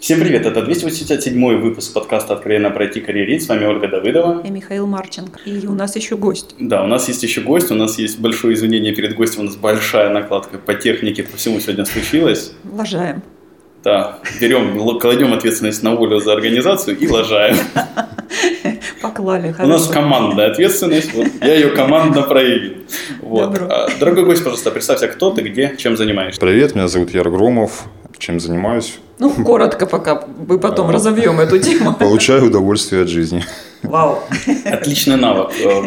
Всем привет, это 287 выпуск подкаста «Откровенно пройти карьерит». С вами Ольга Давыдова. И Михаил Марченко. И у нас еще гость. Да, у нас есть еще гость, у нас есть большое извинение перед гостем, у нас большая накладка по технике, по всему сегодня случилось. Лажаем. Да, берем, кладем ответственность на волю за организацию и лажаем. Поклали, хорошо. У нас командная ответственность, вот я ее командно проявил. Вот. Добро. А, Дорогой гость, пожалуйста, представься, кто ты, где, чем занимаешься. Привет, меня зовут Яр Громов. Чем занимаюсь? Ну, коротко пока, мы потом разовьем эту тему. Получаю удовольствие от жизни. Вау. Отличный навык. Э,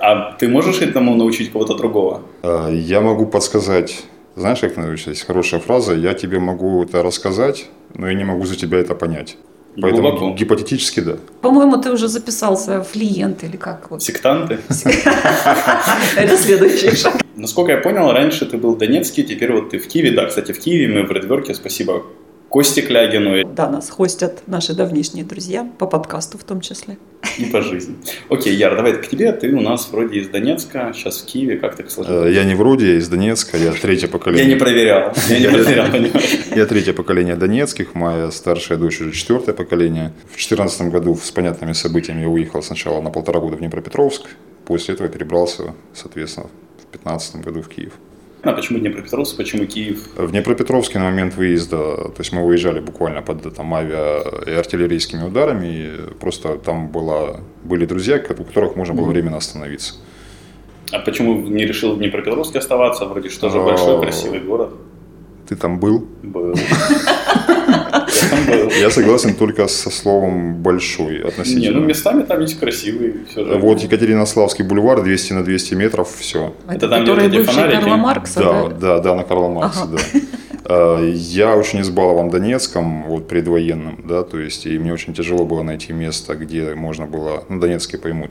А ты можешь этому научить кого-то другого? А, Я могу подсказать, знаешь, как научиться? Есть хорошая фраза, я тебе могу это рассказать, но я не могу за тебя это понять. Поэтому Глубоко. гипотетически да. По-моему, ты уже записался в клиент или как? Вот. Сектанты? Это следующий шаг. Насколько я понял, раньше ты был в Донецке, теперь вот ты в Киеве. Да, кстати, в Киеве мы в Редверке, спасибо Косте Клягину Да, нас хостят наши давнишние друзья, по подкасту в том числе. и по жизни. Окей, Яр, давай к тебе. Ты у нас вроде из Донецка, сейчас в Киеве. Как так Э, сложилось? Я не вроде, я из Донецка, я третье Я поколение. не проверял. Я не проверял? Я третье поколение донецких, моя старшая дочь уже четвертое поколение. В 2014 году с понятными событиями я уехал сначала на полтора года в Днепропетровск, после этого перебрался, соответственно, 2015 году в Киев. А почему Днепропетровск, почему Киев? В Днепропетровске на момент выезда, то есть мы выезжали буквально под там, авиа и артиллерийскими ударами, и просто там была, были друзья, у которых можно было временно остановиться. А почему не решил в Днепропетровске оставаться? Вроде что же А, большой красивый город. Ты там был? Был. Я согласен только со словом «большой» Не, относительно. ну местами там есть красивые. Все же. Вот Екатеринославский бульвар, 200 на 200 метров, все. Это там, который где бывший фонарики? Карла Маркса, Да, да? да, да, на Карла Маркса, Ага. да. А, Я очень избалован Донецком, вот предвоенным, да, то есть, и мне очень тяжело было найти место, где можно было, ну, донецкие поймут,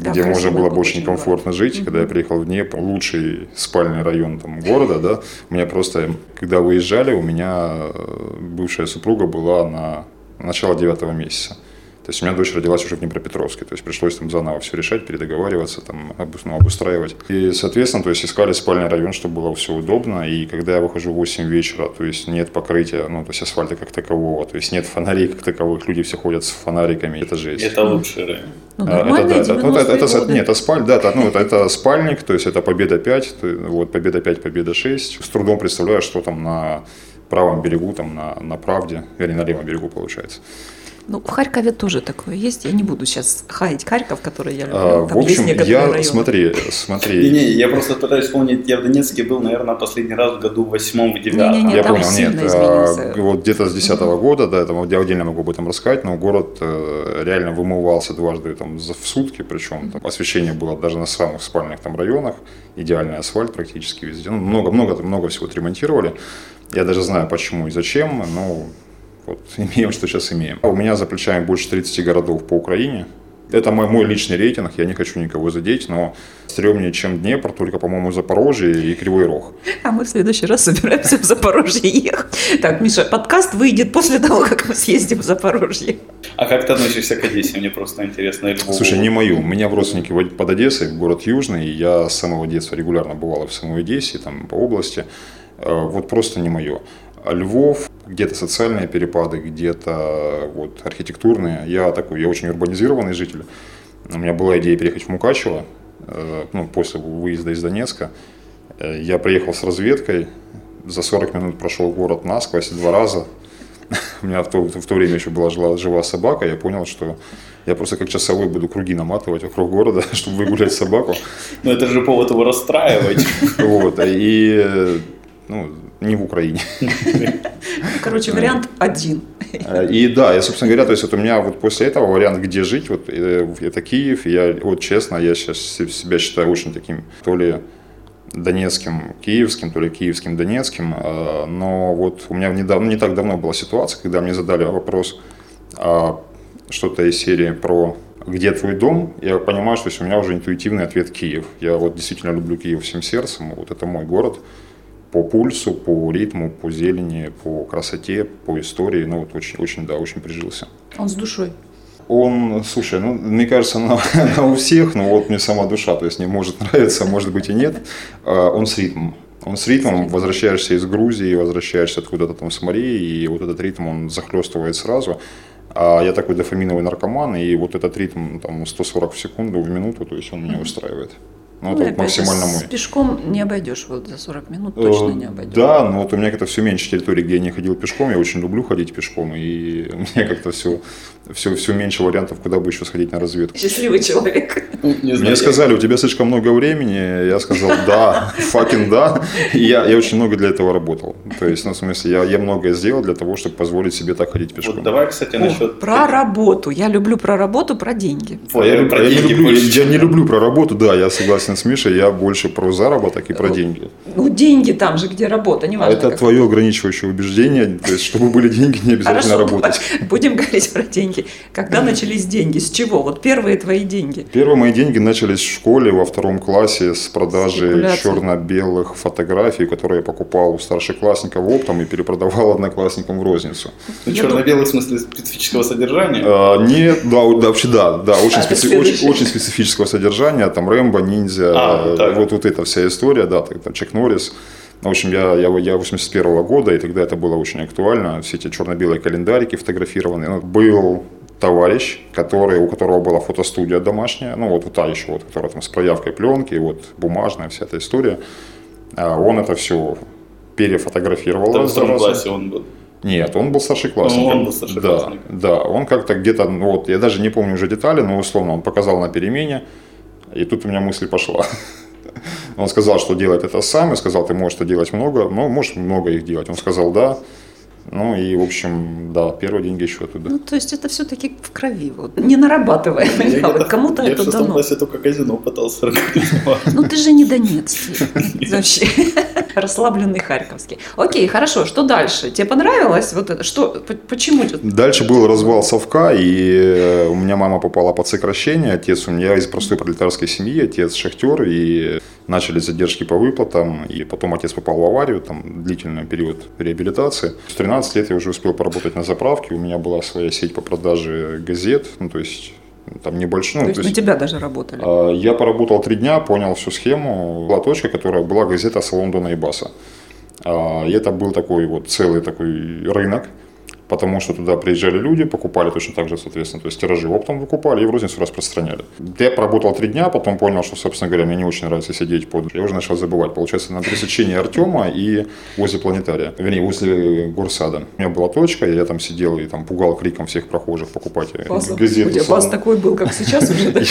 Да, где можно было был бы очень очень комфортно жить. Когда я приехал в Днепр, лучший спальный район там города, да, у меня просто, когда выезжали, у меня э, бывшая супруга была на начало девятого месяца. То есть у меня дочь родилась уже в Днепропетровске, то есть пришлось там заново все решать, передоговариваться, там, ну, обустраивать. И, соответственно, то есть искали спальный район, чтобы было все удобно. И когда я выхожу в 8 вечера, то есть нет покрытия, ну, то есть асфальта как такового, то есть нет фонарей как таковых, люди все ходят с фонариками, это жесть. Это лучший район. Ну, А, это, да, это, ну, это, это, 90-е годы. нет, это спаль, да, это, ну, это, это спальник, то есть это победа 5, то- вот победа 5, победа 6. С трудом представляю, что там на правом берегу, там на, на правде, вернее, на левом берегу получается. Ну, в Харькове тоже такое есть. Я не буду сейчас хаять Харьков, который я люблю. А, Там в общем, я, районы. смотри, смотри, Не-не, я просто пытаюсь вспомнить, я в Донецке был, наверное, последний раз в году в восьмом, в девятом. Я там понял, нет, а, вот где-то с 2010 года, да, это вот я отдельно могу об этом рассказать, но город э, реально вымывался дважды там за- в сутки, причем там освещение было даже на самых спальных там районах, идеальный асфальт практически везде, ну, много, много, много всего отремонтировали, я даже знаю почему и зачем, но вот имеем, что сейчас имеем. У меня за плечами больше 30 городов по Украине, это мой, мой личный рейтинг, я не хочу никого задеть, но стрёмнее, чем Днепр, только, по-моему, Запорожье и Кривой Рог. А мы в следующий раз собираемся в Запорожье ехать. Так, Миша, подкаст выйдет после того, как мы съездим в Запорожье. А как ты относишься к Одессе? Мне просто интересно. Львову. Слушай, не мою. У меня в родственники под Одессой, город Южный. и Я с самого детства регулярно бывал в самой Одессе, там по области. Э, Вот просто не мое. А Львов, где-то социальные перепады, где-то вот архитектурные. Я такой, я очень урбанизированный житель. У меня была идея переехать в Мукачево, э, ну, после выезда из Донецка. Э, Я приехал с разведкой, за 40 минут прошел город насквозь два раза. У меня в то, в то время еще была жила, жива собака, я понял, что я просто как часовой буду круги наматывать вокруг города, чтобы выгулять собаку. Ну это же повод его расстраивать. Вот, и ну, не в Украине. Короче, вариант один. Э, И да, я, собственно говоря, то есть вот у меня вот после этого вариант, где жить, вот э, это Киев, я вот честно, я сейчас себя считаю очень таким, то ли донецким, киевским, то ли киевским, донецким, э, но вот у меня недавно, не так давно была ситуация, когда мне задали вопрос, а, что-то из серии про где твой дом, я понимаю, что у меня уже интуитивный ответ Киев. Я вот действительно люблю Киев всем сердцем, вот это мой город по пульсу, по ритму, по зелени, по красоте, по истории, ну вот очень, очень, да, очень прижился. Он с душой. Он, слушай, ну, мне кажется, на, на у всех, но вот мне сама душа, то есть не может нравиться, может быть и нет. А, Он с ритмом. Он с ритмом, возвращаешься из Грузии, возвращаешься откуда-то там с Марии, и вот этот ритм, он захлестывает сразу. А я такой дофаминовый наркоман, и вот этот ритм там 140 в секунду, в минуту, то есть он меня устраивает. Ну, Ну, вот максимально мой. С пешком не обойдешь, вот за 40 минут точно Э, не обойдешь. Да, но вот у меня как-то все меньше территорий, где я не ходил пешком. Я очень люблю ходить пешком, и у меня как-то все, все, все меньше вариантов, куда бы еще сходить на разведку. Счастливый человек. Ну, не знаю, Мне сказали, у тебя слишком много времени. Я сказал, да, fucking да. И я, я очень много для этого работал. То есть, ну, в смысле, я, я многое сделал для того, чтобы позволить себе так ходить пешком. Вот давай, кстати, О, насчет... про работу. Я люблю про работу, про деньги. А я, я про я не деньги люблю, больше, я не люблю про работу, да, я согласен с Мишей, я больше про заработок и про деньги. Ну, деньги там же, где работа, А неважно. это как. твое ограничивающее убеждение, то есть, чтобы были деньги, не обязательно Хорошо, работать. будем говорить про деньги. Когда начались деньги? С чего? Вот первые твои деньги. Первые мои деньги начались в школе во втором классе с продажи черно-белых фотографий, которые я покупал у старшеклассников оптом и перепродавал одноклассникам в розницу. Ну, черно-белый в смысле специфического содержания. А, нет, да, да, вообще да, да, очень, А, это специ- очень, очень специфического содержания, там Рэмбо, ниндзя, А, вот так. вот, вот эта вся история, да, там, Чак Норрис. В общем, я, я, я 81 года, и тогда это было очень актуально, все эти черно-белые календарики фотографированные. Ну, был товарищ, который, у которого была фотостудия домашняя, ну вот та еще, вот, которая там с проявкой пленки, вот бумажная вся эта история. А он это все перефотографировал. Это в втором классе он был. Нет, он был старшеклассником. Ну, он был старшеклассником. Да, да, он как-то где-то, ну вот, я даже не помню уже детали, но условно он показал на перемене, и тут у меня мысль пошла. Он сказал, что делает это сам, и сказал, ты можешь это делать много, ну, можешь много их делать. Он сказал, да. Ну и, в общем, да, первые деньги еще оттуда. Ну, то есть это все-таки в крови. Вот. Не нарабатываемый Я навык. Кому-то я это в шестом дано. классе только казино пытался организовать. Ну, ты же не донецкий. Вообще. Расслабленный харьковский. Окей, хорошо. Что дальше? Тебе понравилось вот это? Что? Почему? Дальше был развал совка, и э, у меня мама попала под сокращение. Отец у меня из простой пролетарской семьи, отец шахтер, и начались задержки по выплатам, и потом отец попал в аварию, там длительный период реабилитации. В 13 лет я уже успел поработать на заправке, у меня была своя сеть по продаже газет, ну то есть там небольшой, То ну, есть на тебя даже работали. а, Я поработал три дня, понял всю схему. Была точка, которая была газета «Салон Дона и Баса». А, И это был такой вот целый такой рынок, потому что туда приезжали люди, покупали точно так же, соответственно, то есть тиражи оптом выкупали и в розницу распространяли. Я проработал три дня, потом понял, что, собственно говоря, мне не очень нравится сидеть под... Я уже начал забывать. Получается, на пересечении Артема и возле планетария, вернее, возле горсада. У меня была точка, я там сидел и там пугал криком всех прохожих покупать э, Бас, у газету. тебя «Салон». бас такой был, как сейчас уже.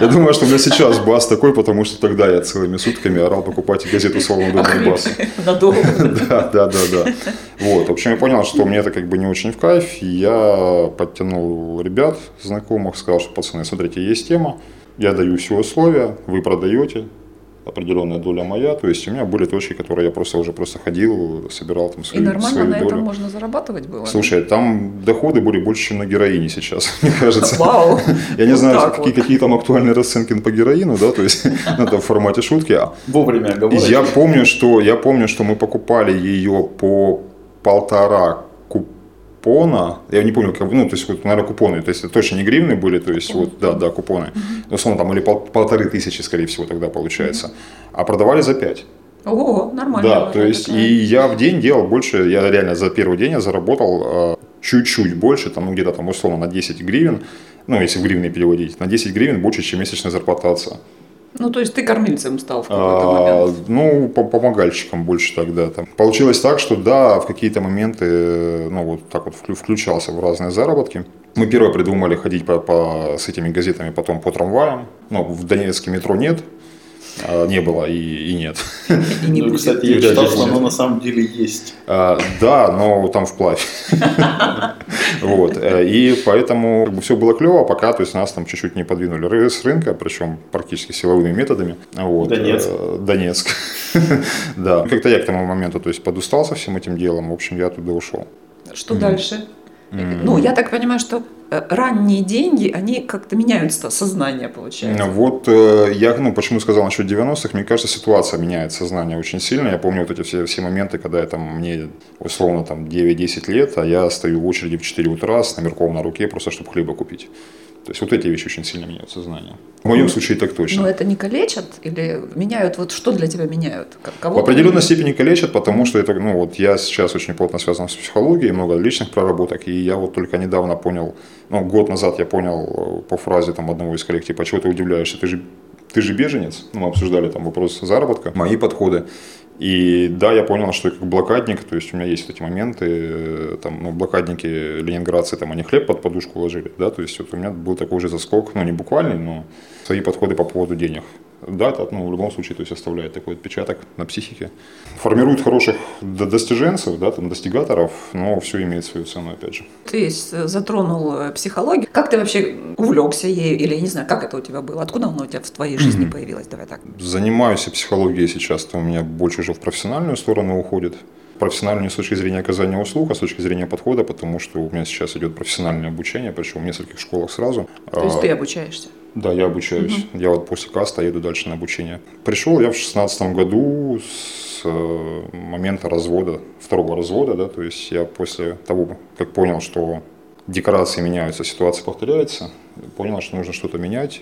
Я думаю, что у меня сейчас бас такой, потому что тогда я целыми сутками орал покупать газету «Салон Дома и бас». Надолго. Да, да, да, да. Вот, в общем, я понял, что мне это как бы не очень в кайф, и я подтянул ребят, знакомых, сказал, что, пацаны, смотрите, есть тема, я даю все условия, вы продаете, определенная доля моя, то есть у меня были точки, которые я просто уже просто ходил, собирал там И свою, нормально свою на долю. этом можно зарабатывать было? Слушай, там доходы были больше, чем на героине сейчас, мне кажется. Вау. Я не Вот знаю, какие, вот. какие там актуальные расценки по героину, да, то есть это в формате шутки. Вовремя. Я помню, что я помню, что мы покупали ее по полтора купона. Я не помню, как, ну, то есть, вот, наверное, купоны, то есть, это точно не гривны были, то есть, вот, да, да, купоны. Ну, условно, там, или пол- полторы тысячи, скорее всего, тогда получается. А продавали за пять. Ого, нормально. Да, то есть, такая. и я в день делал больше, я реально за первый день я заработал э, чуть-чуть больше, там, ну, где-то там, условно, на 10 гривен, ну, если в гривны переводить, на 10 гривен больше, чем месячная зарплата отца. Ну, то есть ты кормильцем стал в какой-то А, момент. ну, по- помогальщиком больше тогда. Там. Получилось так, что да, в какие-то моменты, э, ну, вот так вот вклю- включался в разные заработки. Мы первое придумали ходить по, по- с этими газетами потом по трамваям. Ну, в Донецке метро нет, а, не было и, и нет. И не Ну, будет. кстати, я читал, что оно на самом деле есть. А, Да, но там вплавь. Вот. э, И поэтому все было клево, пока то есть, нас там чуть-чуть не подвинули с рынка, причем практически силовыми методами. Вот. Донецк. Э, Донецк. Да. Как-то я к тому моменту то есть, подустал со всем этим делом. В общем, я оттуда ушел. Что дальше? Ну, я так понимаю, что э, ранние деньги, они как-то меняют ста- сознание, получается. Ну, Вот э, я, ну, почему сказал насчет 90-х, мне кажется, ситуация меняет сознание очень сильно. Я помню вот эти все, все моменты, когда я, там, мне условно там 9-10 лет, а я стою в очереди в 4 утра с номерком на руке, просто чтобы хлеба купить. То есть вот эти вещи очень сильно меняют сознание. В моем случае так точно. Но это не калечат или меняют? Вот что для тебя меняют? Кого В определенной степени калечат, потому что это, ну вот я сейчас очень плотно связан с психологией, много личных проработок, и я вот только недавно понял, ну год назад я понял э, по фразе там одного из коллег, типа, чего ты удивляешься, ты же, ты же беженец, ну, мы обсуждали там вопрос заработка, мои подходы, и да, я понял, что я как блокадник, то есть у меня есть эти моменты, э, там, ну, блокадники ленинградцы, там, они хлеб под подушку ложили, да, то есть вот у меня был такой же заскок, ну, не буквальный, но свои подходы по поводу денег. Да, это, ну, в любом случае, то есть оставляет такой отпечаток на психике. Формирует хороших до- достиженцев, да, там, достигаторов, но все имеет свою цену, опять же. Ты затронул э, психологию. Как ты вообще увлекся ею? Или я не знаю, как это у тебя было? Откуда оно у тебя в твоей жизни появилось? Давай так. Занимаюсь психологией сейчас, то у меня больше уже в профессиональную сторону уходит. Профессионально не с точки зрения оказания услуг, а с точки зрения подхода, потому что у меня сейчас идет профессиональное обучение, причем в нескольких школах сразу. То есть А, ты обучаешься? Да, я обучаюсь. Я вот после каста еду дальше на обучение. Пришел я в шестнадцатом году с э, момента развода, второго развода, да, то есть я после того, как понял, что декорации меняются, ситуация повторяется, понял, что нужно что-то менять,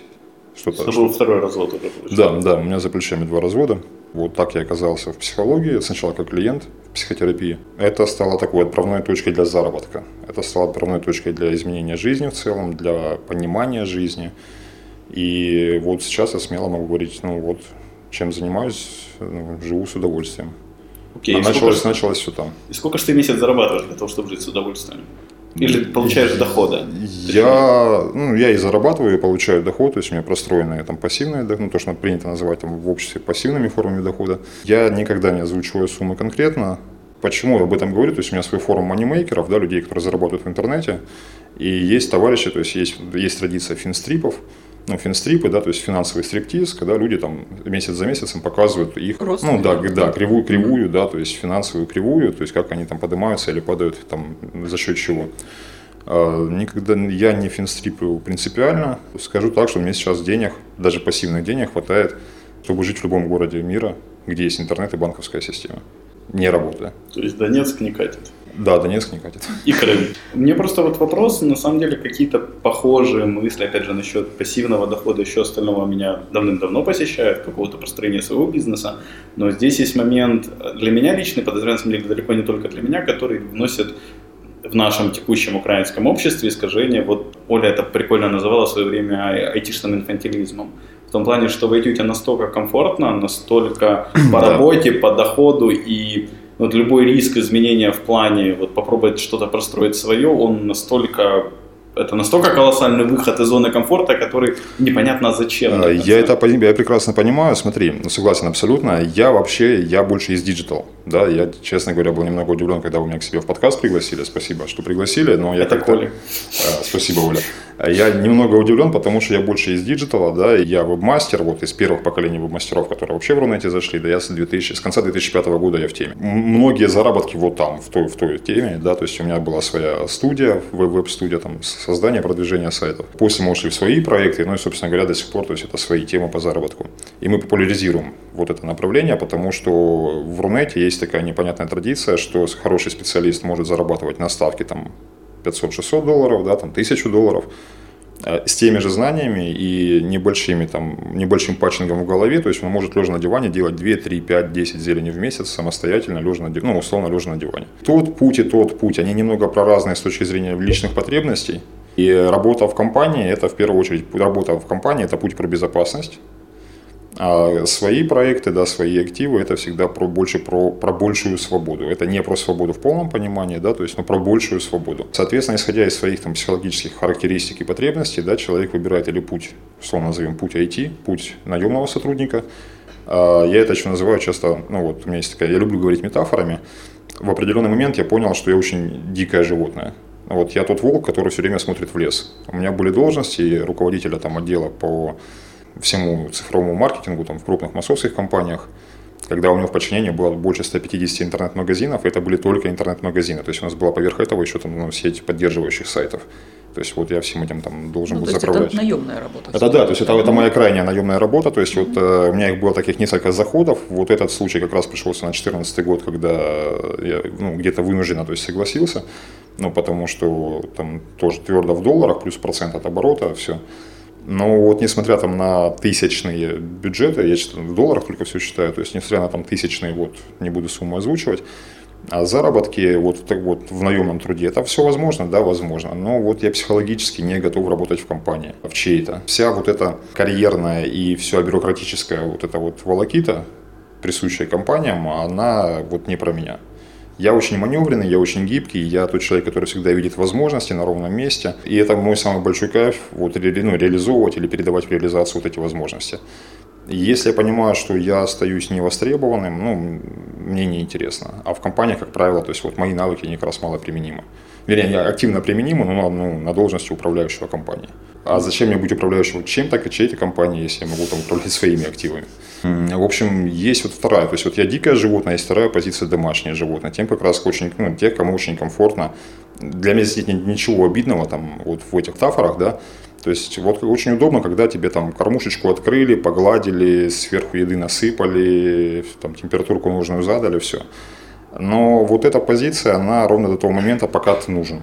что-то, Это был второй развод уже получается. да, да, у меня за плечами два развода. Вот так я оказался в психологии, сначала как клиент в психотерапии. Это стало такой отправной точкой для заработка. Это стало отправной точкой для изменения жизни в целом, для понимания жизни. И вот сейчас я смело могу говорить, ну вот, чем занимаюсь, ну, живу с удовольствием. Окей, а началось, сколько, началось все там. и сколько же ты месяц зарабатываешь для того, чтобы жить с удовольствием? Или получаешь доходы? Я, ну, я и зарабатываю, и получаю доход, то есть у меня простроенные там пассивные доходы, ну, то, что принято называть там, в обществе пассивными формами дохода. Я никогда не озвучиваю суммы конкретно. Почему я об этом говорю? То есть у меня свой форум манимейкеров, да, людей, которые зарабатывают в интернете, и есть товарищи, то есть есть, есть традиция финстрипов, ну, финстрипы, да, то есть финансовый стриптиз, когда люди там месяц за месяцем показывают их, ну, Родственников. да, да, кривую, кривую, да, то есть финансовую кривую, то есть как они там поднимаются или падают там за счет чего. А, Никогда я не финстрипаю принципиально. Скажу так, что мне сейчас денег, даже пассивных денег хватает, чтобы жить в любом городе мира, где есть интернет и банковская система, не работая. То есть Донецк не катит. Да, Донецк не катит. И Крым. Мне просто вот вопрос, на самом деле, какие-то похожие мысли, опять же, насчет пассивного дохода, еще остального меня давным-давно посещают, какого-то построения своего бизнеса. Но здесь есть момент, для меня личный, подозреваю, на самом деле, далеко не только для меня, который вносит в нашем текущем украинском обществе искажение. Вот Оля это прикольно называла в свое время ай- айтишным инфантилизмом. В том плане, что в IT у тебя настолько комфортно, настолько по работе, по доходу и вот любой риск изменения в плане вот попробовать что-то простроить свое, он настолько это настолько колоссальный выход из зоны комфорта, который непонятно зачем. А. Я это я прекрасно понимаю. Смотри, ну, согласен абсолютно. Я вообще, я больше из digital. Да, я, честно говоря, был немного удивлен, когда вы меня к себе в подкаст пригласили. Спасибо, что пригласили. Но я Это Коля. А, Спасибо, Оля. А Я немного удивлен, потому что я больше из digital а, да, я веб-мастер, вот из первых поколений веб-мастеров, которые вообще в Рунете зашли, да, я с, 2000, с конца 2005 года я в теме. Многие заработки вот там, в той, в той теме, да, то есть у меня была своя студия, веб- веб-студия, там, создание, продвижение сайтов. После мы ушли в свои проекты, ну и, собственно говоря, до сих пор, то есть это свои темы по заработку. И мы популяризируем вот это направление, потому что в Рунете есть такая непонятная традиция, что хороший специалист может зарабатывать на ставке там 500-600 долларов, да, там 1000 долларов, э, с теми же знаниями и небольшими, там, небольшим патчингом в голове, то есть он может лежа на диване делать 2, 3, 5, 10 зелени в месяц самостоятельно, лежа на, ну, условно лежа на диване. Тот путь и тот путь, они немного проразные с точки зрения личных потребностей, и работа в компании, это в первую очередь, работа в компании, это путь про безопасность, а свои проекты, да, свои активы, это всегда про больше про, про большую свободу. Это не про свободу в полном понимании, да, то есть, но про большую свободу. Соответственно, исходя из своих там психологических характеристик и потребностей, да, человек выбирает или путь, условно назовем, путь IT, путь наемного сотрудника. А, Я это еще называю часто, ну вот у меня есть такая, я люблю говорить метафорами. В определенный момент я понял, что я очень дикое животное. Вот я тот волк, который все время смотрит в лес. У меня были должности руководителя там отдела по всему цифровому маркетингу там, в крупных массовских компаниях, когда у него в подчинении было больше 150 интернет-магазинов, это были только интернет-магазины. То есть у нас была поверх этого еще там, ну, сеть поддерживающих сайтов. То есть вот я всем этим там должен Ну, был то заправлять. это наемная работа. Это да, то есть это, это моя крайняя наемная работа. То есть вот э, у меня их было таких несколько заходов. Вот этот случай как раз пришелся на 2014 год, когда я ну, где-то вынужденно то есть, согласился. ну, потому что там тоже твердо в долларах, плюс процент от оборота, все. Но вот несмотря там на тысячные бюджеты, я считаю, в долларах только все считаю, то есть несмотря на там тысячные, вот не буду сумму озвучивать, а заработки вот, так вот в наемном труде, это все возможно, да, возможно. Но вот я психологически не готов работать в компании, в чьей-то. Вся вот эта карьерная и вся бюрократическая вот эта вот волокита, присущая компаниям, она вот не про меня. Я очень маневренный, я очень гибкий, я тот человек, который всегда видит возможности на ровном месте. И это мой самый большой кайф, вот, ре, ну, реализовывать или передавать в реализацию вот эти возможности. Если я понимаю, что я остаюсь невостребованным, ну, мне неинтересно. А в компании, как правило, то есть вот мои навыки они как раз мало применимы. Вернее, они активно применимы, но ну, на должности управляющего компании. А зачем мне быть управляющим чем-то, чьей-то компанией, если я могу там управлять своими активами? В общем, есть вот вторая, то есть вот я дикое животное, есть вторая позиция домашнее животное. Тем как раз очень, ну, те, кому очень комфортно. Для меня здесь нет ничего обидного там вот в этих тафорах, да, то есть вот очень удобно, когда тебе там кормушечку открыли, погладили, сверху еды насыпали, там температурку нужную задали, все. Но вот эта позиция, она ровно до того момента, пока ты нужен.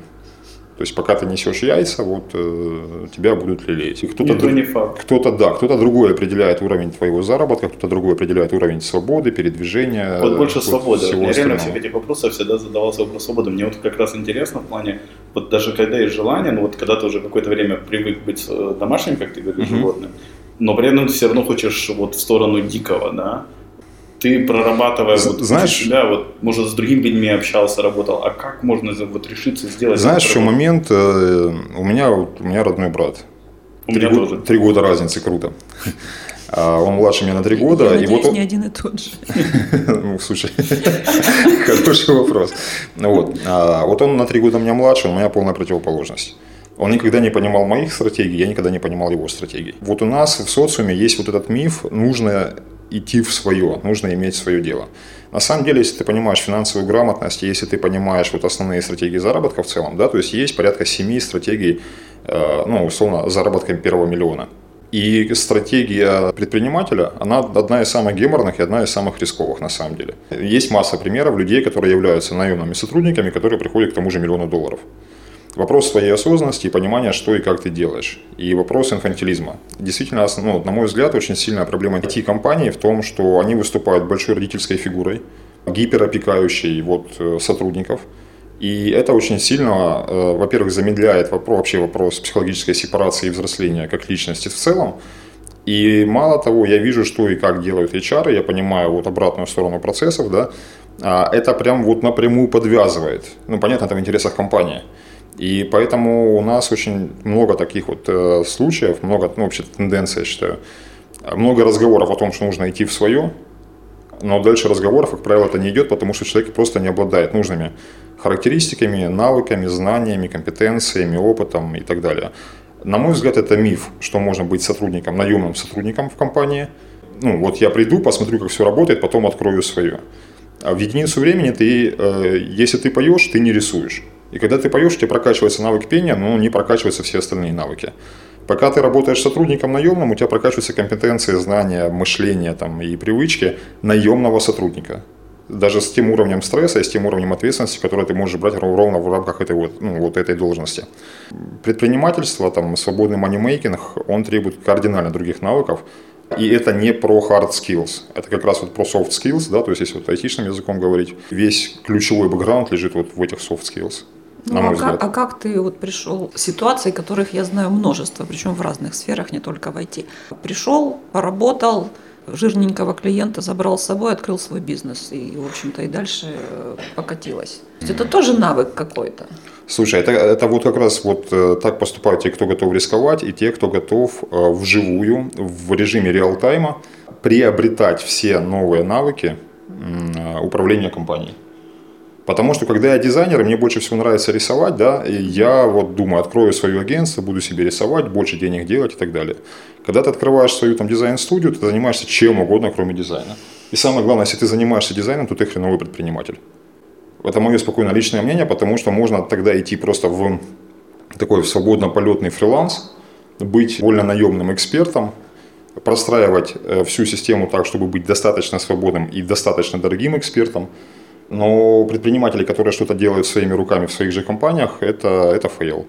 То есть пока ты несешь яйца, вот э, тебя будут лелеять. кто-то, друг, не факт. кто-то, да, кто-то другой определяет уровень твоего заработка, кто-то другой определяет уровень свободы, передвижения. Вот больше вот свободы. Я реально всех этих вопросов всегда задавался вопрос свободы. Мне вот как раз интересно в плане, вот даже когда есть желание, ну вот когда ты уже какое-то время привык быть э, домашним, как ты говоришь, mm-hmm. животным, но при этом ты все равно хочешь вот в сторону дикого, да, ты прорабатывая вот знаешь, себя, вот, может, с другими людьми общался, работал, а как можно вот решиться сделать? Знаешь, еще момент, э, у меня, у меня родной брат. У три, меня тоже. Три года разницы, круто. А он младше меня на три года. Я и надеюсь, вот он... не один и тот же. ну, слушай, хороший вопрос. Вот. А, вот он на три года меня младше, у меня полная противоположность. Он никогда не понимал моих стратегий, я никогда не понимал его стратегий. Вот у нас в социуме есть вот этот миф, нужно идти в свое, нужно иметь свое дело. На самом деле, если ты понимаешь финансовую грамотность, если ты понимаешь вот основные стратегии заработка в целом, да, то есть есть порядка семи стратегий, э, ну, условно, заработка первого миллиона. И стратегия предпринимателя, она одна из самых геморных и одна из самых рисковых на самом деле. Есть масса примеров людей, которые являются наемными сотрудниками, которые приходят к тому же миллиону долларов. Вопрос своей осознанности и понимания, что и как ты делаешь. И вопрос инфантилизма. Действительно, ну, на мой взгляд, очень сильная проблема IT-компаний в том, что они выступают большой родительской фигурой, гиперопекающей вот, э, сотрудников. И это очень сильно, э, во-первых, замедляет вопрос, вообще вопрос психологической сепарации и взросления как личности в целом. И мало того, я вижу, что и как делают HR, я понимаю вот обратную сторону процессов, да, а это прям вот напрямую подвязывает. Ну, понятно, это в интересах компании. И поэтому у нас очень много таких вот э, случаев, много, ну, вообще тенденций, я считаю. Много разговоров о том, что нужно идти в свое, но дальше разговоров, как правило, это не идет, потому что человек просто не обладает нужными характеристиками, навыками, знаниями, компетенциями, опытом и так далее. На мой взгляд, это миф, что можно быть сотрудником, наемным сотрудником в компании. Ну, вот я приду, посмотрю, как все работает, потом открою свое. А в единицу времени ты, э, если ты поешь, ты не рисуешь. И когда ты поешь, у тебя прокачивается навык пения, но не прокачиваются все остальные навыки. Пока ты работаешь сотрудником наемным, у тебя прокачиваются компетенции, знания, мышление там, и привычки наемного сотрудника. Даже с тем уровнем стресса и с тем уровнем ответственности, который ты можешь брать ровно в рамках этой, вот, ну, вот этой должности. Предпринимательство, там, свободный манимейкинг, он требует кардинально других навыков. И это не про hard skills, это как раз вот про soft skills, да, то есть если вот айтишным языком говорить, весь ключевой бэкграунд лежит вот в этих soft skills. Ну, а, как, а как ты вот пришел? Ситуаций, которых я знаю множество, причем в разных сферах, не только в IT. Пришел, поработал, жирненького клиента забрал с собой, открыл свой бизнес. И, в общем-то, и дальше э, покатилось. То есть это тоже навык какой-то. Слушай, это, это вот как раз вот э, так поступают те, кто готов рисковать, и те, кто готов э, вживую, в режиме реал-тайма приобретать все новые навыки управления компанией. Потому что когда я дизайнер, мне больше всего нравится рисовать, да, и я вот думаю, открою свое агентство, буду себе рисовать, больше денег делать и так далее. Когда ты открываешь свою там дизайн-студию, ты занимаешься чем угодно, кроме дизайна. И самое главное, если ты занимаешься дизайном, то ты хреновый предприниматель. Это мое спокойно личное мнение, потому что можно тогда идти просто в такой свободно-полетный фриланс, быть вольно наемным экспертом, простраивать э, всю систему так, чтобы быть достаточно свободным и достаточно дорогим экспертом, Но предприниматели, которые что-то делают своими руками в своих же компаниях, это, это fail.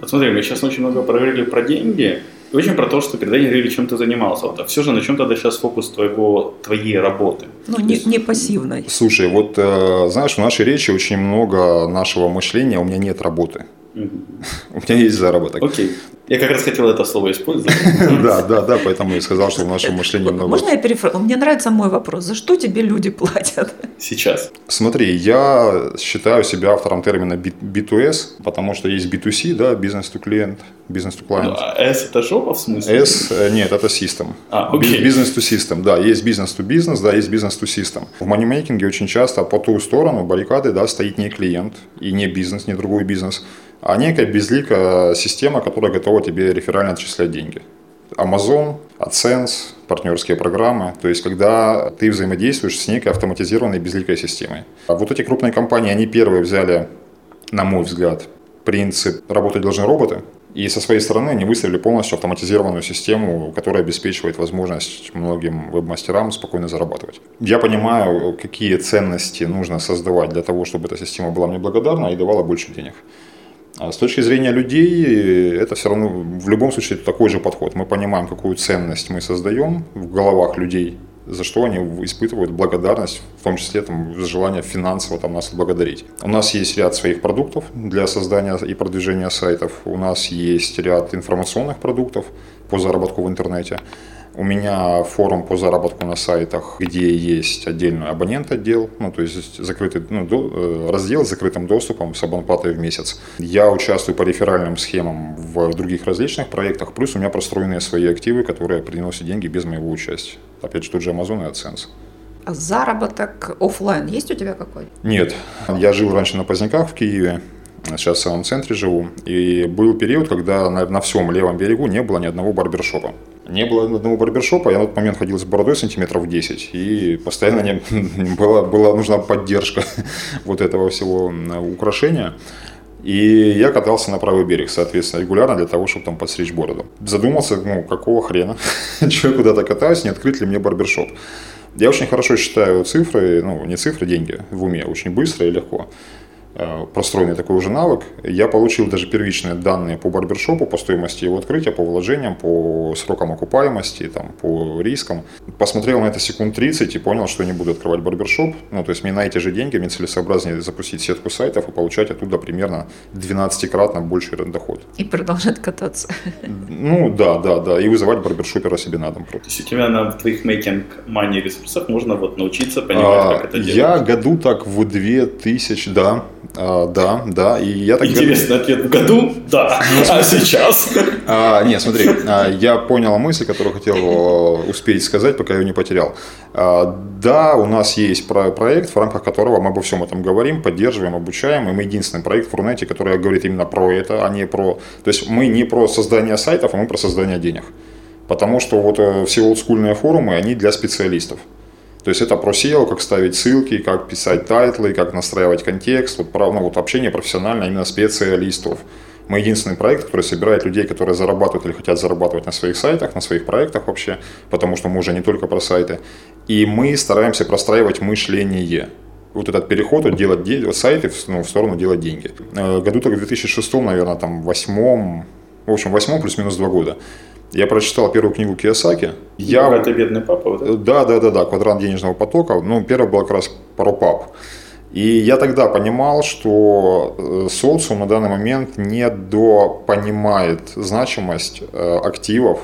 Вот смотри, мы сейчас очень много проговорили про деньги, и очень про то, что когда не говорили, чем ты занимался. Вот, а все же на чем тогда сейчас фокус твоего, твоей работы? Ну, не, не пассивной. Слушай, вот э, знаешь, в нашей речи очень много нашего мышления, у меня нет работы. У меня есть заработок. Окей. Я как раз хотел это слово использовать. Да, да, да, поэтому я сказал, что в нашем мышлении много... Можно я перефразирую? Мне нравится мой вопрос. За что тебе люди платят? Сейчас. Смотри, я считаю себя автором термина B2S, потому что есть B2C, да, бизнес to клиент, бизнес to client. А S это жопа в смысле? S, э, нет, это system. А, окей. Бизнес to system, да, есть бизнес to бизнес, да, есть бизнес to system. В манимейкинге очень часто по ту сторону баррикады, да, стоит не клиент и не бизнес, не другой бизнес, а некая безликая система, которая готова тебе реферально отчислять деньги. Amazon, AdSense, партнерские программы, то есть когда ты взаимодействуешь с некой автоматизированной безликой системой. А вот эти крупные компании, они первые взяли, на мой взгляд, принцип «работать должны роботы», и со своей стороны они выстроили полностью автоматизированную систему, которая обеспечивает возможность многим веб-мастерам спокойно зарабатывать. Я понимаю, какие ценности нужно создавать для того, чтобы эта система была мне благодарна и давала больше денег. А с точки зрения людей, это все равно в любом случае такой же подход. Мы понимаем, какую ценность мы создаем в головах людей, за что они испытывают благодарность, в том числе там, желание финансово там, нас благодарить. У нас есть ряд своих продуктов для создания и продвижения сайтов. У нас есть ряд информационных продуктов по заработку в интернете. У меня форум по заработку на сайтах, где есть отдельный абонент отдел, ну, то есть закрытый ну, до, э, раздел с закрытым доступом с абонплатой в месяц. Я участвую по реферальным схемам в других различных проектах, плюс у меня простроенные свои активы, которые приносят деньги без моего участия. Опять же, тот же Amazon и AdSense. А заработок офлайн есть у тебя какой? Нет. Я жил раньше на Поздняках в Киеве, сейчас в самом центре живу. И был период, когда на, на всем левом берегу не было ни одного барбершопа. Не было ни одного барбершопа, я на тот момент ходил с бородой сантиметров 10, и постоянно не, была, была нужна поддержка вот этого всего украшения. И я катался на правый берег, соответственно, регулярно для того, чтобы там подстричь бороду. Задумался, ну, какого хрена, что я куда-то катаюсь, не открыть ли мне барбершоп. Я очень хорошо считаю цифры, ну, не цифры, деньги в уме, очень быстро и легко. Э, простроенный такой уже навык. Я получил даже первичные данные по барбершопу, по стоимости его открытия, по вложениям, по срокам окупаемости, там, по рискам. Посмотрел на это секунд 30 и понял, что не буду открывать барбершоп. Ну, то есть мне на эти же деньги мне целесообразнее запустить сетку сайтов и получать оттуда примерно 12-кратно больший доход. И продолжать кататься. Ну, да, да, да. И вызывать барбершопера себе на дом. То есть у тебя на твоих making money ресурсах можно вот научиться понимать, а, как это делать? Я году так в 2000, да, а, да, да. И я так Интересный говорю... ответ в году? Да. А сейчас? А, нет, смотри, а, я понял мысль, которую хотел э, успеть сказать, пока ее не потерял. А, да, у нас есть проект, в рамках которого мы обо всем этом говорим, поддерживаем, обучаем. И мы единственный проект в Рунете, который говорит именно про это, а не про... То есть мы не про создание сайтов, а мы про создание денег. Потому что вот э, все олдскульные форумы, они для специалистов. То есть это про SEO, как ставить ссылки, как писать title ы, как настраивать контекст, вот, ну, вот общение профессионально именно специалистов. Мы единственный проект, который собирает людей, которые зарабатывают или хотят зарабатывать на своих сайтах, на своих проектах вообще, потому что мы уже не только про сайты. И мы стараемся простраивать мышление. Вот этот переход, вот делать де- сайты ну, в сторону делать деньги. Э, году так в 2006, наверное, там, восьмом, в общем, восьмом плюс-минус два года. Я прочитал первую книгу Киосаки. Я... Это бедный папа, вот? Да, да, да, да, квадрант денежного потока. Ну, первая была как раз про пап. И я тогда понимал, что э, социум на данный момент недопонимает значимость э, активов,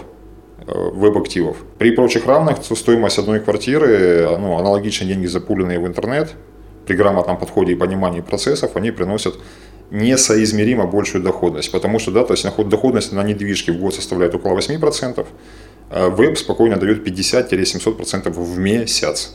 э, веб-активов. При прочих равных стоимость одной квартиры, ну, аналогичные деньги, запуленные в интернет, при грамотном подходе и понимании процессов, они приносят несоизмеримо большую доходность. Потому что, да, то есть доходность на недвижке в год составляет около 8%, а веб спокойно дает 50-700% в месяц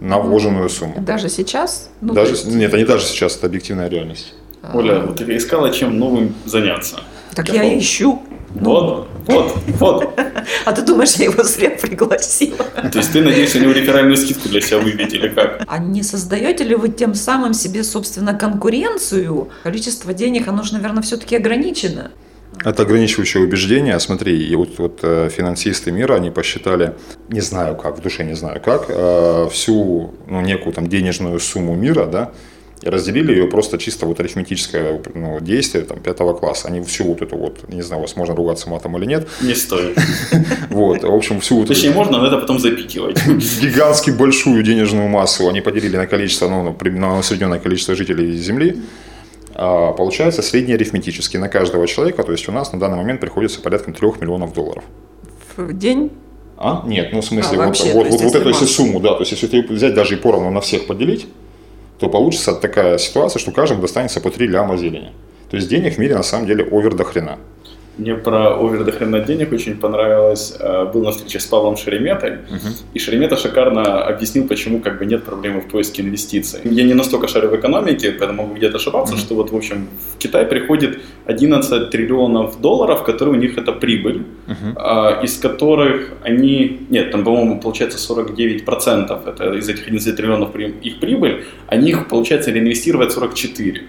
на вложенную сумму. Даже сейчас? Ну, даже, есть... Нет, это не даже сейчас, это объективная реальность. Оля, вот ты искала чем новым заняться. Так я, я ищу. Вот, вот, вот. А ты думаешь, я его зря пригласила? То есть ты, надеюсь, у него реферальную скидку для себя выбить или как? А не создаете ли вы тем самым себе, собственно, конкуренцию? Количество денег, оно же, наверное, все-таки ограничено. Это ограничивающее убеждение. Смотри, и вот, вот э, финансисты мира, они посчитали, не знаю как, в душе не знаю как, э, всю ну, некую там денежную сумму мира, да, и разделили ее просто чисто вот арифметическое ну, действие там, пятого класса. Они всю вот эту вот, не знаю, возможно ругаться матом или нет. Не стоит. Вот, в общем, всю вот Точнее, можно, но это потом запикивать. Гигантски большую денежную массу они поделили на количество, ну, на усредненное количество жителей Земли. А получается среднеарифметически на каждого человека, то есть у нас на данный момент приходится порядка 3 миллионов долларов. В день? А? Нет, ну в смысле, а, вот, вообще, вот, вот, вот эту сумму, да, то есть если взять даже и поровну на всех поделить, то получится такая ситуация, что каждому достанется по 3 ляма зелени. То есть денег в мире на самом деле овер до хрена. Мне про овер хрена денег очень понравилось. Э, был на встрече с Павлом Шереметой, uh-huh. и Шеремета шикарно объяснил, почему как бы нет проблемы в поиске инвестиций. Я не настолько шарю в экономике, поэтому могу где-то ошибаться, uh-huh. что вот, в общем, в Китай приходит 11 триллионов долларов, которые у них это прибыль, uh-huh. из которых они, нет, там, по-моему, получается 49%, это из этих 11 триллионов их прибыль, они их, получается, реинвестировать 44%.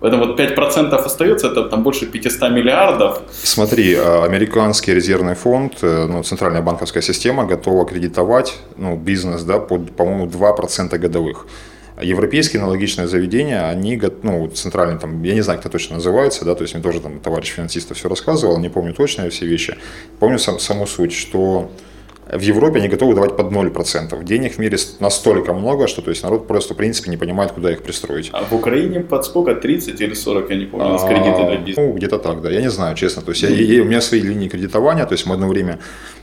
Поэтому вот 5% остается, это там больше 500 миллиардов. Смотри, а, американский резервный фонд, э, ну, центральная банковская система готова кредитовать ну, бизнес да, под, по-моему, 2% годовых. Европейские аналогичные заведения, они, ну, центральные, там, я не знаю, как это точно называется, да, то есть мне тоже там товарищ финансист все рассказывал, не помню точно все вещи. Помню сам, саму суть, что в Европе они готовы давать под 0%. Денег в мире настолько много, что то есть народ просто в принципе не понимает, куда их пристроить. А в Украине под сколько? 30 или 40, я не помню, а, кредиты для бизнеса? Ну, где-то так, да. Я не знаю, честно. То есть я, я, у меня свои линии кредитования, то есть мы одно время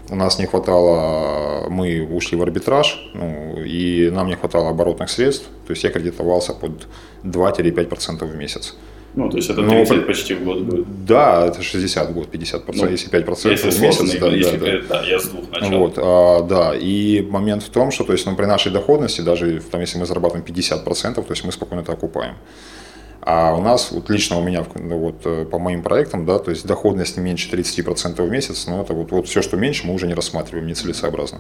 у нас не хватало, мы ушли в арбитраж, ну, и нам не хватало оборотных средств, то есть я кредитовался под 2-5% в месяц. Ну, то есть это 30 Но, почти в год будет. Да, это 60 в год, 50%, ну, если 5% если в месяц. Да, если, да, да. да, я с двух начал. Вот, а, да, и момент в том, что то есть, ну, при нашей доходности, даже там, если мы зарабатываем 50%, то есть мы спокойно это окупаем. А у нас, вот лично у меня, ну, вот, э, по моим проектам, да, то есть доходность не меньше 30% в месяц, но это вот, вот все, что меньше, мы уже не рассматриваем, нецелесообразно.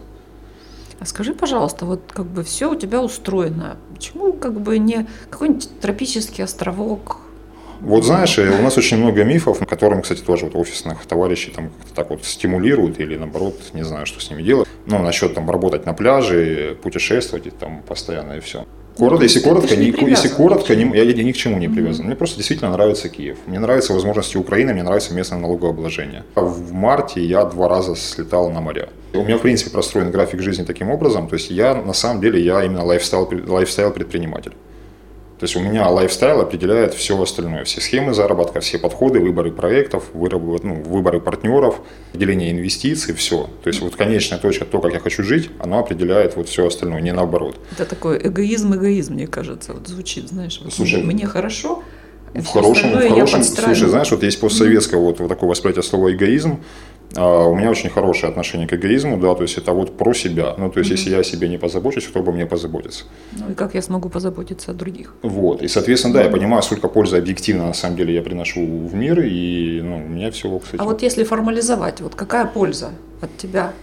А скажи, пожалуйста, вот как бы все у тебя устроено. Почему как бы не какой-нибудь тропический островок, вот знаешь, у нас очень много мифов, которым, кстати, тоже вот офисных товарищей там как-то так вот стимулируют или наоборот, не знаю, что с ними делать. Ну, насчет там работать на пляже, путешествовать и там постоянно и все. Коротко, если коротко, не, не если коротко, не, я, я ни к чему не привязан. Mm-hmm. Мне просто действительно нравится Киев. Мне нравятся возможности Украины, мне нравится местное налогообложение. В марте я два раза слетал на моря. У меня, в принципе, простроен график жизни таким образом. То есть я, на самом деле, я именно lifestyle, lifestyle предприниматель. То есть у меня lifestyle определяет все остальное, все схемы заработка, все подходы, выборы проектов, выборы, ну, выборы партнеров, определение инвестиций, все. То есть вот конечная точка, то, как я хочу жить, она определяет вот все остальное, не наоборот. Это такой эгоизм, эгоизм, мне кажется, вот звучит, знаешь, вот Слушай, мне хорошо, в хорошем, в хорошем, слушай, знаешь, вот есть постсоветское вот, вот такое восприятие слова эгоизм, у меня очень хорошее отношение к эгоизму, да, то есть это вот про себя. Ну, то есть, mm-hmm. если я о себе не позабочусь, кто бы мне позаботиться? Ну, и как я смогу позаботиться о других? Вот, и, соответственно, да, я понимаю, сколько пользы объективно, на самом деле, я приношу в мир, и, ну, у меня все, кстати. А вот если формализовать, вот какая польза от тебя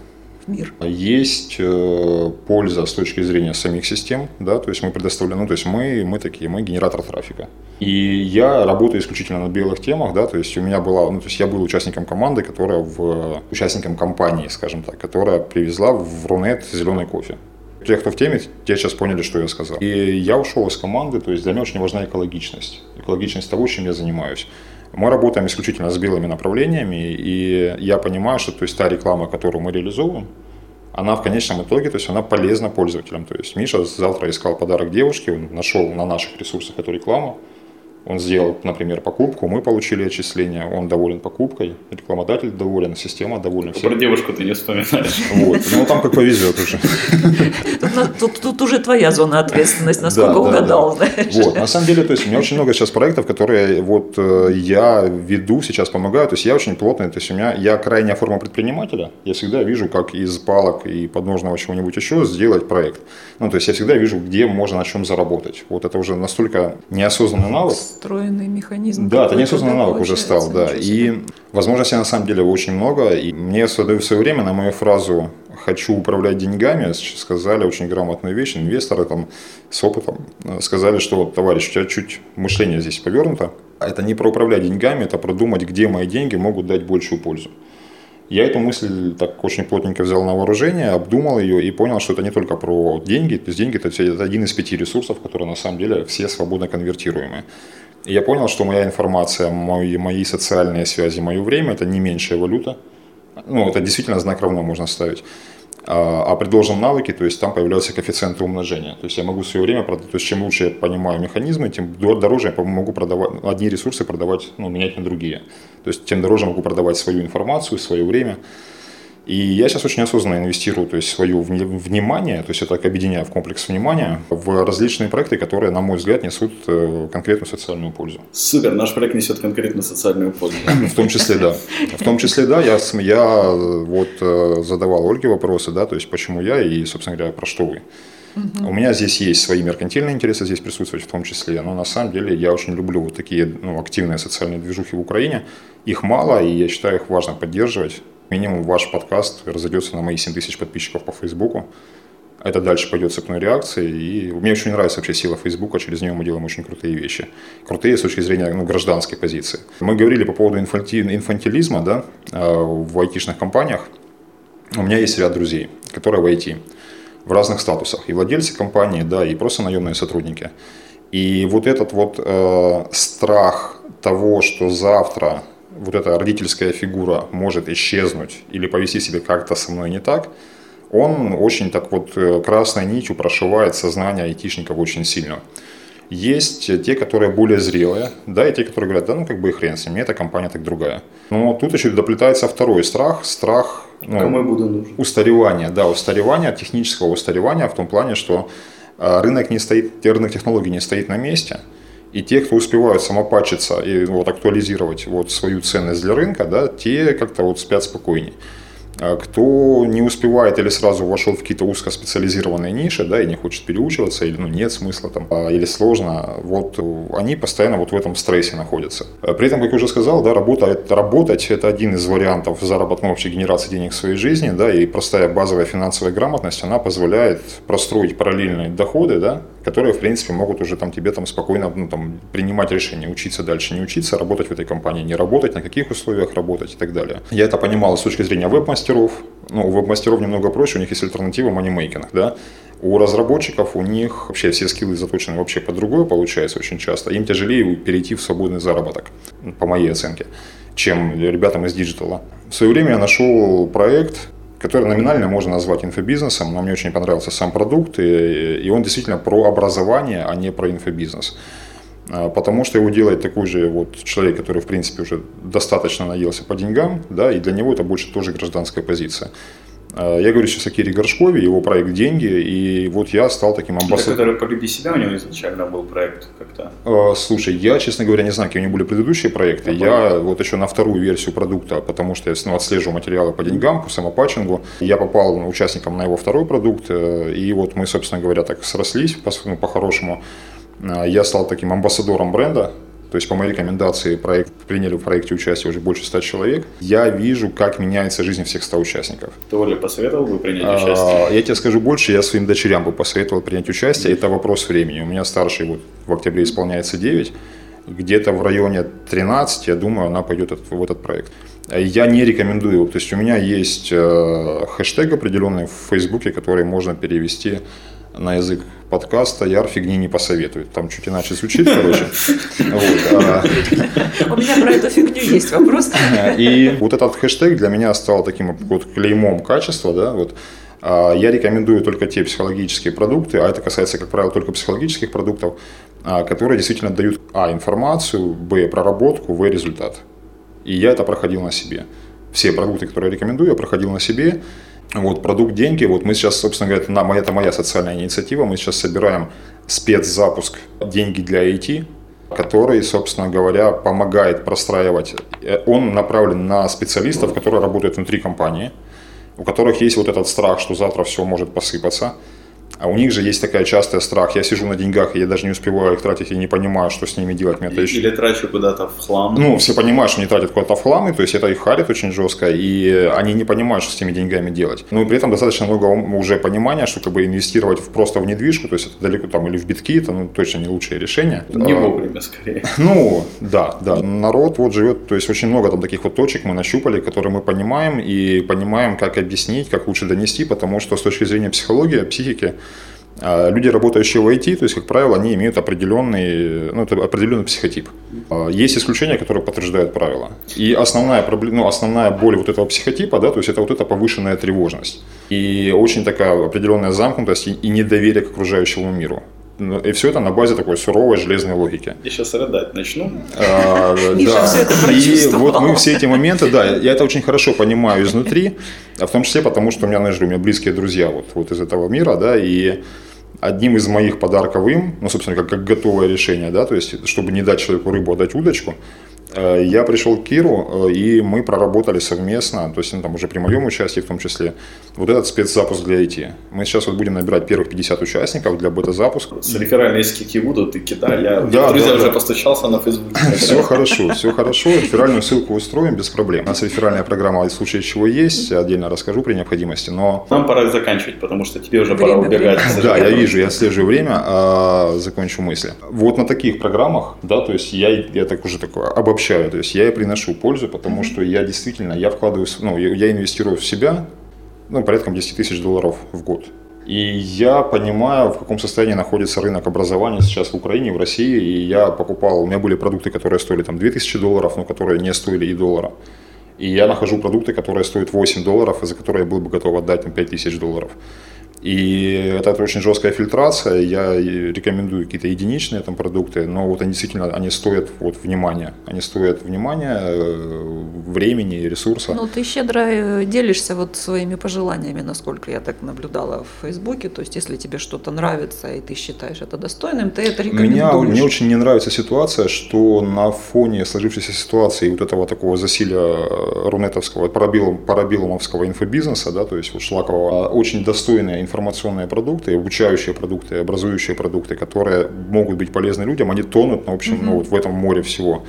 в мир? Есть э, польза с точки зрения самих систем, да, то есть мы предоставляем, ну, то есть мы, мы такие, мы генератор трафика. И я работаю исключительно на белых темах, да, то есть у меня была, ну, то есть я был участником команды, которая в, участником компании, скажем так, которая привезла в Рунет зеленый кофе. Те, кто в теме, те сейчас поняли, что я сказал. И я ушел из команды, то есть для меня очень важна экологичность. Экологичность того, чем я занимаюсь. Мы работаем исключительно с белыми направлениями, и я понимаю, что то есть, та реклама, которую мы реализовываем, она в конечном итоге, то есть она полезна пользователям. То есть Миша завтра искал подарок девушке, он нашел на наших ресурсах эту рекламу, он сделал, например, покупку, мы получили отчисление, он доволен покупкой, рекламодатель доволен, система довольна. Всем. Про девушку ты не вспоминаешь. Вот. Ну, там как повезет уже. Тут, тут, тут уже твоя зона ответственности, насколько да, угадал, да, да. Вот. На самом деле, то есть у меня очень много сейчас проектов, которые вот э, я веду, сейчас помогаю. То есть я очень плотный, то есть у меня, я крайняя форма предпринимателя. Я всегда вижу, как из палок и подножного чего-нибудь еще сделать проект. Ну, то есть я всегда вижу, где можно на чем заработать. Вот это уже настолько неосознанный навык встроенный механизм. Да, это неосознанный навык уже стал, да. И возможностей на самом деле очень много. И мне в свое время на мою фразу «хочу управлять деньгами» сказали очень грамотную вещь. Инвесторы там с опытом сказали, что, товарищ, у тебя чуть мышление здесь повернуто. Это не про управлять деньгами, это про думать, где мои деньги могут дать большую пользу. Я эту мысль так очень плотненько взял на вооружение, обдумал ее и понял, что это не только про деньги. То есть деньги – это один из пяти ресурсов, которые на самом деле все свободно конвертируемые. Я понял, что моя информация, мои, мои социальные связи, мое время – это не меньшая валюта. Ну, это действительно знак равно можно ставить. А, а при должном навыке, то есть там появляются коэффициенты умножения. То есть я могу свое время, продать, то есть чем лучше я понимаю механизмы, тем дороже я могу продавать, одни ресурсы продавать, ну, менять на другие. То есть тем дороже могу продавать свою информацию, свое время. И я сейчас очень осознанно инвестирую то есть, свое внимание, то есть это объединяю в комплекс внимания, в различные проекты, которые, на мой взгляд, несут э, конкретную социальную пользу. Супер, наш проект несет конкретную социальную пользу. В том числе, да. В том числе, да, я, я вот э, задавал Ольге вопросы, да, то есть почему я и, собственно говоря, про что вы. Угу. У меня здесь есть свои меркантильные интересы здесь присутствовать в том числе, но на самом деле я очень люблю вот такие ну, активные социальные движухи в Украине. Их мало, и я считаю их важно поддерживать минимум ваш подкаст разойдется на мои 7 тысяч подписчиков по Фейсбуку. Это дальше пойдет цепной реакцией. И мне очень нравится вообще сила Фейсбука, через нее мы делаем очень крутые вещи. Крутые с точки зрения ну, гражданской позиции. Мы говорили по поводу инфантилизма да, э, в айтишных компаниях. У меня есть ряд друзей, которые в IT, в разных статусах. И владельцы компании, да, и просто наемные сотрудники. И вот этот вот э, страх того, что завтра вот эта родительская фигура может исчезнуть или повести себя как-то со мной не так, он очень так вот э, красной нитью прошивает сознание айтишников очень сильно. Есть те, которые более зрелые, да, и те, которые говорят, да, ну как бы и хрен с ним, эта компания так другая. Но тут еще доплетается второй страх, страх ну, Кому я буду нужен? устаревания, да, устаревания, технического устаревания в том плане, что э, рынок не стоит, рынок технологий не стоит на месте – и те, кто успевают самопачиться и вот, актуализировать вот, свою ценность для рынка, да, те как-то вот спят спокойнее. А кто не успевает или сразу вошел в какие-то узкоспециализированные ниши, да, и не хочет переучиваться, или ну, нет смысла там, а, или сложно, вот они постоянно вот в этом стрессе находятся. А при этом, как я уже сказал, да, работа, работать – это один из вариантов заработной вообще генерации денег в своей жизни, да, и простая базовая финансовая грамотность, она позволяет простроить параллельные доходы, да, которые, в принципе, могут уже там тебе там спокойно ну, там, принимать решение, учиться дальше, не учиться, работать в этой компании, не работать, на каких условиях работать и так далее. Я это понимал с точки зрения веб-мастеров. Ну, у веб-мастеров немного проще, у них есть альтернатива манимейкинг, да. У разработчиков у них вообще все скиллы заточены вообще по другое получается очень часто. Им тяжелее перейти в свободный заработок, по моей оценке, чем ребятам из диджитала. В свое время я нашел проект, который номинально можно назвать инфобизнесом, но мне очень понравился сам продукт, и, и он действительно про образование, а не про инфобизнес. А, потому что его делает такой же вот человек, который, в принципе, уже достаточно наелся по деньгам, да, и для него это больше тоже гражданская позиция. А, я говорю сейчас о Кире Горшкове, его проект «Деньги», и вот я стал таким амбассадором. Который «Полюби себя» у него изначально был проект как-то? А, слушай, я, честно говоря, не знаю, какие у него были предыдущие проекты. Я, я вот еще на вторую версию продукта, потому что я ну, отслеживаю материалы по деньгам, по самопатчингу. Я попал участником на его второй продукт, э, и вот мы, собственно говоря, так срослись ну, по-хорошему. По я стал таким амбассадором бренда, то есть по моей рекомендации проект, приняли в проекте участие уже больше 100 человек. Я вижу, как меняется жизнь всех 100 участников. Ты, Оля, посоветовал бы принять а, участие? А, я тебе скажу больше, я своим дочерям бы посоветовал принять участие. Это вопрос времени. У меня старший вот в октябре исполняется 9. Где-то в районе 13, я думаю, она пойдет в этот проект. Я не рекомендую его. То есть у меня есть э, хэштег определенный в Фейсбуке, который можно перевести на язык подкаста Яр фигни не посоветует. Там чуть иначе звучит, короче. А. У меня про эту фигню есть вопрос. И вот этот хэштег для меня стал таким вот клеймом качества, да, вот. А, я рекомендую только те психологические продукты, а это касается, как правило, только психологических продуктов, а, которые действительно дают а. информацию, б. проработку, в. результат. И я это проходил на себе. Все продукты, которые я рекомендую, я проходил на себе. Вот продукт деньги, вот мы сейчас, собственно говоря, это, на, это моя социальная инициатива, мы сейчас собираем спецзапуск деньги для IT, который, собственно говоря, помогает простраивать. Э, он направлен на специалистов, которые работают внутри компании, у которых есть вот этот страх, что завтра все может посыпаться. А у них же есть такая частая страх. Я сижу на деньгах, и я даже не успеваю их тратить, и не понимаю, что с ними делать. Мне это еще- Или трачу куда-то в хлам. Ну, все понимают, что они тратят куда-то в хламы, то есть это их харит очень жестко, и они не понимают, что с этими деньгами делать. Ну и при этом достаточно много уже понимания, что как бы инвестировать в, просто в недвижку, то есть это далеко там или в битки, это ну, точно не лучшее решение. Не А, вовремя, скорее. ну, да, да. Народ вот живет, то есть очень много там таких вот точек мы нащупали, которые мы понимаем и понимаем, как объяснить, как лучше донести, потому что с точки зрения психологии, психики, а, люди, работающие в IT, то есть, как правило, они имеют определенный, ну, это определенный психотип. А, Есть исключения, которые подтверждают правила. И основная, проблема, ну, основная боль вот этого психотипа, да, то есть это вот эта повышенная тревожность. И очень такая определенная замкнутость и, недоверие к окружающему миру. Ну, И все это на базе такой суровой железной логики. Я сейчас рыдать начну. А, да. И вот мы все эти моменты, да, я это очень хорошо понимаю изнутри, а в том числе потому, что у меня, знаешь, у меня близкие друзья вот, вот из этого мира, да, и одним из моих подарков им, ну, собственно, как, как готовое решение, да, то есть, чтобы не дать человеку рыбу, а дать удочку, я пришел к Киру, э, и мы проработали совместно, то есть, ну, там уже при моем участии в том числе, вот этот спецзапуск для IT. Мы сейчас вот будем набирать первых 50 участников для бета-запуска. С реферальные скидки будут, ты кидай. Я, Да, друзья, да, уже да. постучался на Фейсбуке. Все хорошо, все хорошо. Реферальную ссылку устроим без проблем. У нас реферальная программа в случае чего есть, отдельно расскажу при необходимости, но Нам пора заканчивать, потому что тебе уже Время, пора убегать. да, я вижу, я отслеживаю время, а закончу мысли. Вот на таких программах, да, то есть я, я так уже такое обобщаю, то есть я и приношу пользу, потому что я действительно, я вкладываю, ну, я, я инвестирую в себя, ну, порядком 10 тысяч долларов в год. И я понимаю, в каком состоянии находится рынок образования сейчас в Украине, в России. И я покупал, у меня были продукты, которые стоили там 2000 долларов, но которые не стоили и доллара. И я нахожу продукты, которые стоят 8 долларов, и за которые я был бы готов отдать там, 5000 долларов. И это очень жесткая фильтрация. Я рекомендую какие-то единичные там продукты, но вот они действительно они стоят вот внимания. Они стоят внимания, э, времени и ресурса. Ну, ты щедро э, делишься вот своими пожеланиями, насколько я так наблюдала в Фейсбуке. То есть, если тебе что-то нравится и ты считаешь это достойным, ты это рекомендуешь. Меня, мне очень не нравится ситуация, что на фоне сложившейся ситуации вот этого такого засилия э, рунетовского, парабилум, парабилумовского инфобизнеса, да, то есть вот шлакового, очень достойные информационные продукты, обучающие продукты, образующие продукты, которые могут быть полезны людям, они тонут, в общем, ну, вот в этом море всего.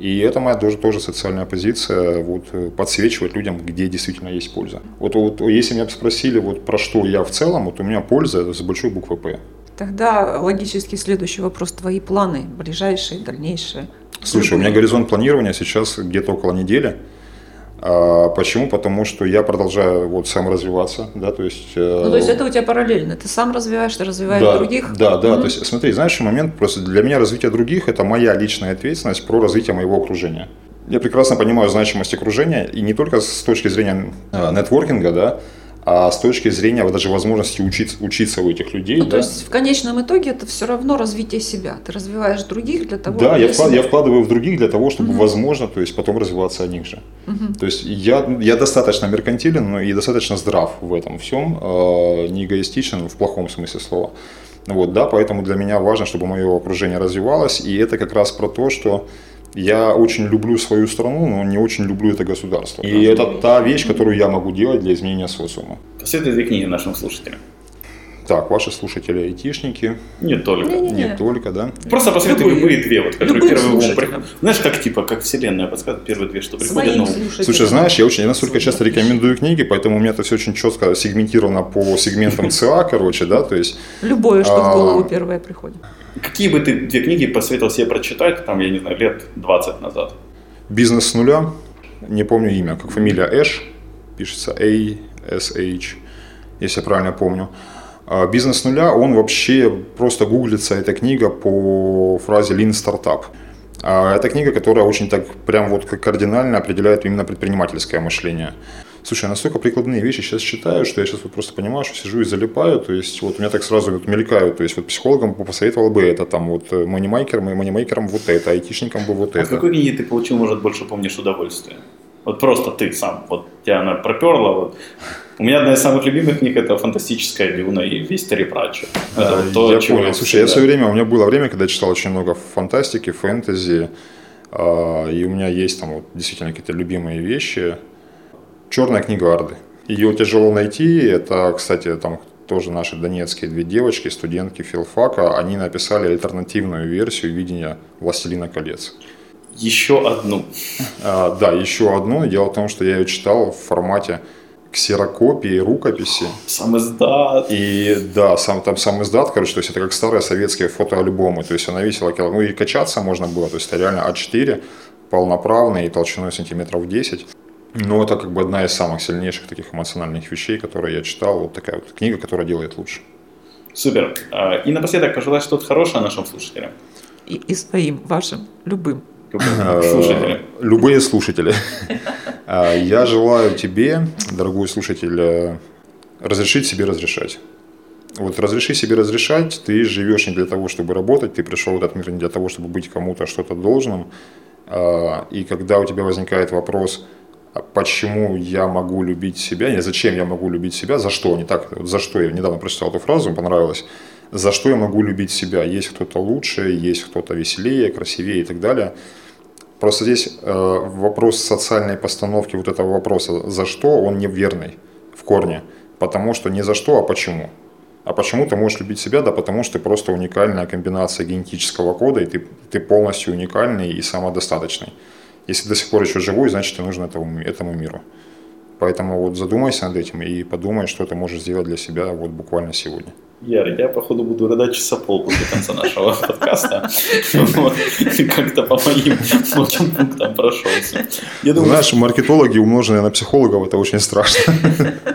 И это моя тоже, тоже социальная позиция, вот, э, подсвечивать людям, где действительно есть польза. Вот, вот если меня бы спросили, вот про что я в целом, вот у меня польза это с большой буквы «П». Тогда логический следующий вопрос. Твои планы, ближайшие, дальнейшие? Слушай, у меня горизонт планирования сейчас где-то около недели. А, почему? Потому что я продолжаю вот сам развиваться, да, то есть... э, Ну, то есть это у тебя параллельно. Ты сам развиваешь, ты развиваешь да, других. Да, да, Мгм. то есть смотри, знаешь, момент просто для меня развитие других – это моя личная ответственность про развитие моего окружения. Я прекрасно понимаю значимость окружения, и не только с точки зрения э, нетворкинга, да, а с точки зрения вот даже возможности учиться, учиться у этих людей. Ну, да. то есть в конечном итоге это все равно развитие себя. Ты развиваешь других для того, Да, я, вклад- себя. я вкладываю в других для того, чтобы, Мгм. возможно, то есть потом развиваться о них же. Мгм. То есть я, я достаточно меркантилен но и достаточно здрав в этом всем, э, не эгоистичен в плохом смысле слова. Вот, да, поэтому для меня важно, чтобы мое окружение развивалось, и это как раз про то, что я очень люблю свою страну, но не очень люблю это государство. И это та вещь, которую я могу делать для изменения социума. Посоветуй две книги нашим слушателям. Так, ваши слушатели айтишники, Не только. Не-не-не. не только, да? Просто посоветуй Любые. любые две, вот, которые первые ум приходят. Знаешь, как типа, как вселенная подсказывает первые две, что приходят Своим на ум. слушателям. Слушай, знаешь, я очень, я настолько часто рекомендую книги, поэтому у меня это все очень четко сегментировано по сегментам ЦА, короче, да, то есть Любое, что в А. голову первое приходит. Какие бы ты две книги посоветовал себе прочитать, там, я не знаю, лет 20 назад? «Бизнес с нуля», не помню имя, как фамилия Эш, пишется A-S-H, если я правильно помню. А «Бизнес с нуля», он вообще просто гуглится, эта книга по фразе «Lean Startup». А Это книга, которая очень так прям вот кардинально определяет именно предпринимательское мышление. Слушай, настолько прикладные вещи сейчас читаю, что я сейчас вот просто понимаю, что сижу и залипаю, то есть вот у меня так сразу вот мелькают, то есть вот психологам посоветовал бы это, там вот э, манимейкерам и манимейкерам вот это, айтишникам бы вот А в это. какой книге ты получил, может, больше помнишь удовольствие? Вот просто ты сам, вот тебя она проперла. Вот. У меня одна из самых любимых книг это «Фантастическая Дюна» и «Весь Терри Пратчетт». Да, вот то, я чего понял. Слушай, я в всегда- свое время, у меня было время, когда я читал очень много фантастики, фэнтези, а, и у меня есть там вот действительно какие-то любимые вещи. Черная книга Арды. Ее тяжело найти. Это, кстати, там тоже наши донецкие две девочки, студентки филфака, они написали альтернативную версию видения «Властелина колец». Еще одну. А, да, еще одну. Дело в том, что я ее читал в формате ксерокопии, рукописи. Сам издат. И да, сам, там сам издат, короче, то есть это как старые советские фотоальбомы. То есть она весила килограмм, ну и качаться можно было. То есть это реально А4, полноправный и толщиной сантиметров 10. Но это как бы одна из самых сильнейших таких эмоциональных вещей, которые я читал. Вот такая вот книга, которая делает лучше. Супер. А, и напоследок пожелать что-то хорошее нашим слушателям. И, и своим, вашим, любым. Слушатели. Любые слушатели. А, Я желаю тебе, дорогой слушатель, э, разрешить себе разрешать. Вот разреши себе разрешать, ты живешь не для того, чтобы работать, ты пришел в этот мир не для того, чтобы быть кому-то что-то должным. А, И когда у тебя возникает вопрос, а почему я могу любить себя, не зачем я могу любить себя, за что, не так, за что, я недавно прочитал эту фразу, мне понравилось, за что я могу любить себя, есть кто-то лучше, есть кто-то веселее, красивее и так далее. Просто здесь э, вопрос социальной постановки вот этого вопроса «за что?» он неверный в корне, потому что не за что, а почему. А почему ты можешь любить себя? Да потому что ты просто уникальная комбинация генетического кода, и ты, ты полностью уникальный и самодостаточный. Если до сих пор еще живой, значит, ты нужен этому, этому миру. Поэтому вот задумайся над этим и подумай, что ты можешь сделать для себя вот буквально сегодня. Яр, я, походу, буду рыдать часопол после конца нашего подкаста. Как-то по моим пунктам прошелся. Я Знаешь, маркетологи, умноженные на психологов, это очень страшно.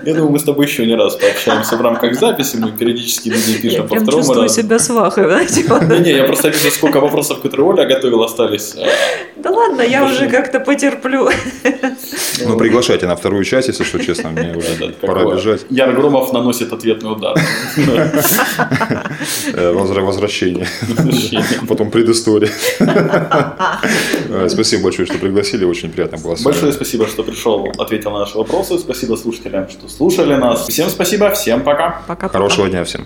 я думаю, мы с тобой еще не раз пообщаемся в рамках записи. Мы периодически люди Я пишем по второму чувствую разу. себя свахой, вот. Не-не, я просто вижу, сколько вопросов, которые Оля готовила, остались. Да ладно, я уже как-то потерплю. Ну, приглашайте на вторую часть, если что, честно, мне уже пора бежать. Яр Громов наносит ответный удар. Э, Возвращение. Потом предыстория. Э, Спасибо большое, что пригласили, очень приятно было с вами. Большое спасибо, что пришел, ответил на наши вопросы. Спасибо слушателям, что слушали нас. Всем спасибо, всем пока. Пока-пока. Хорошего дня всем.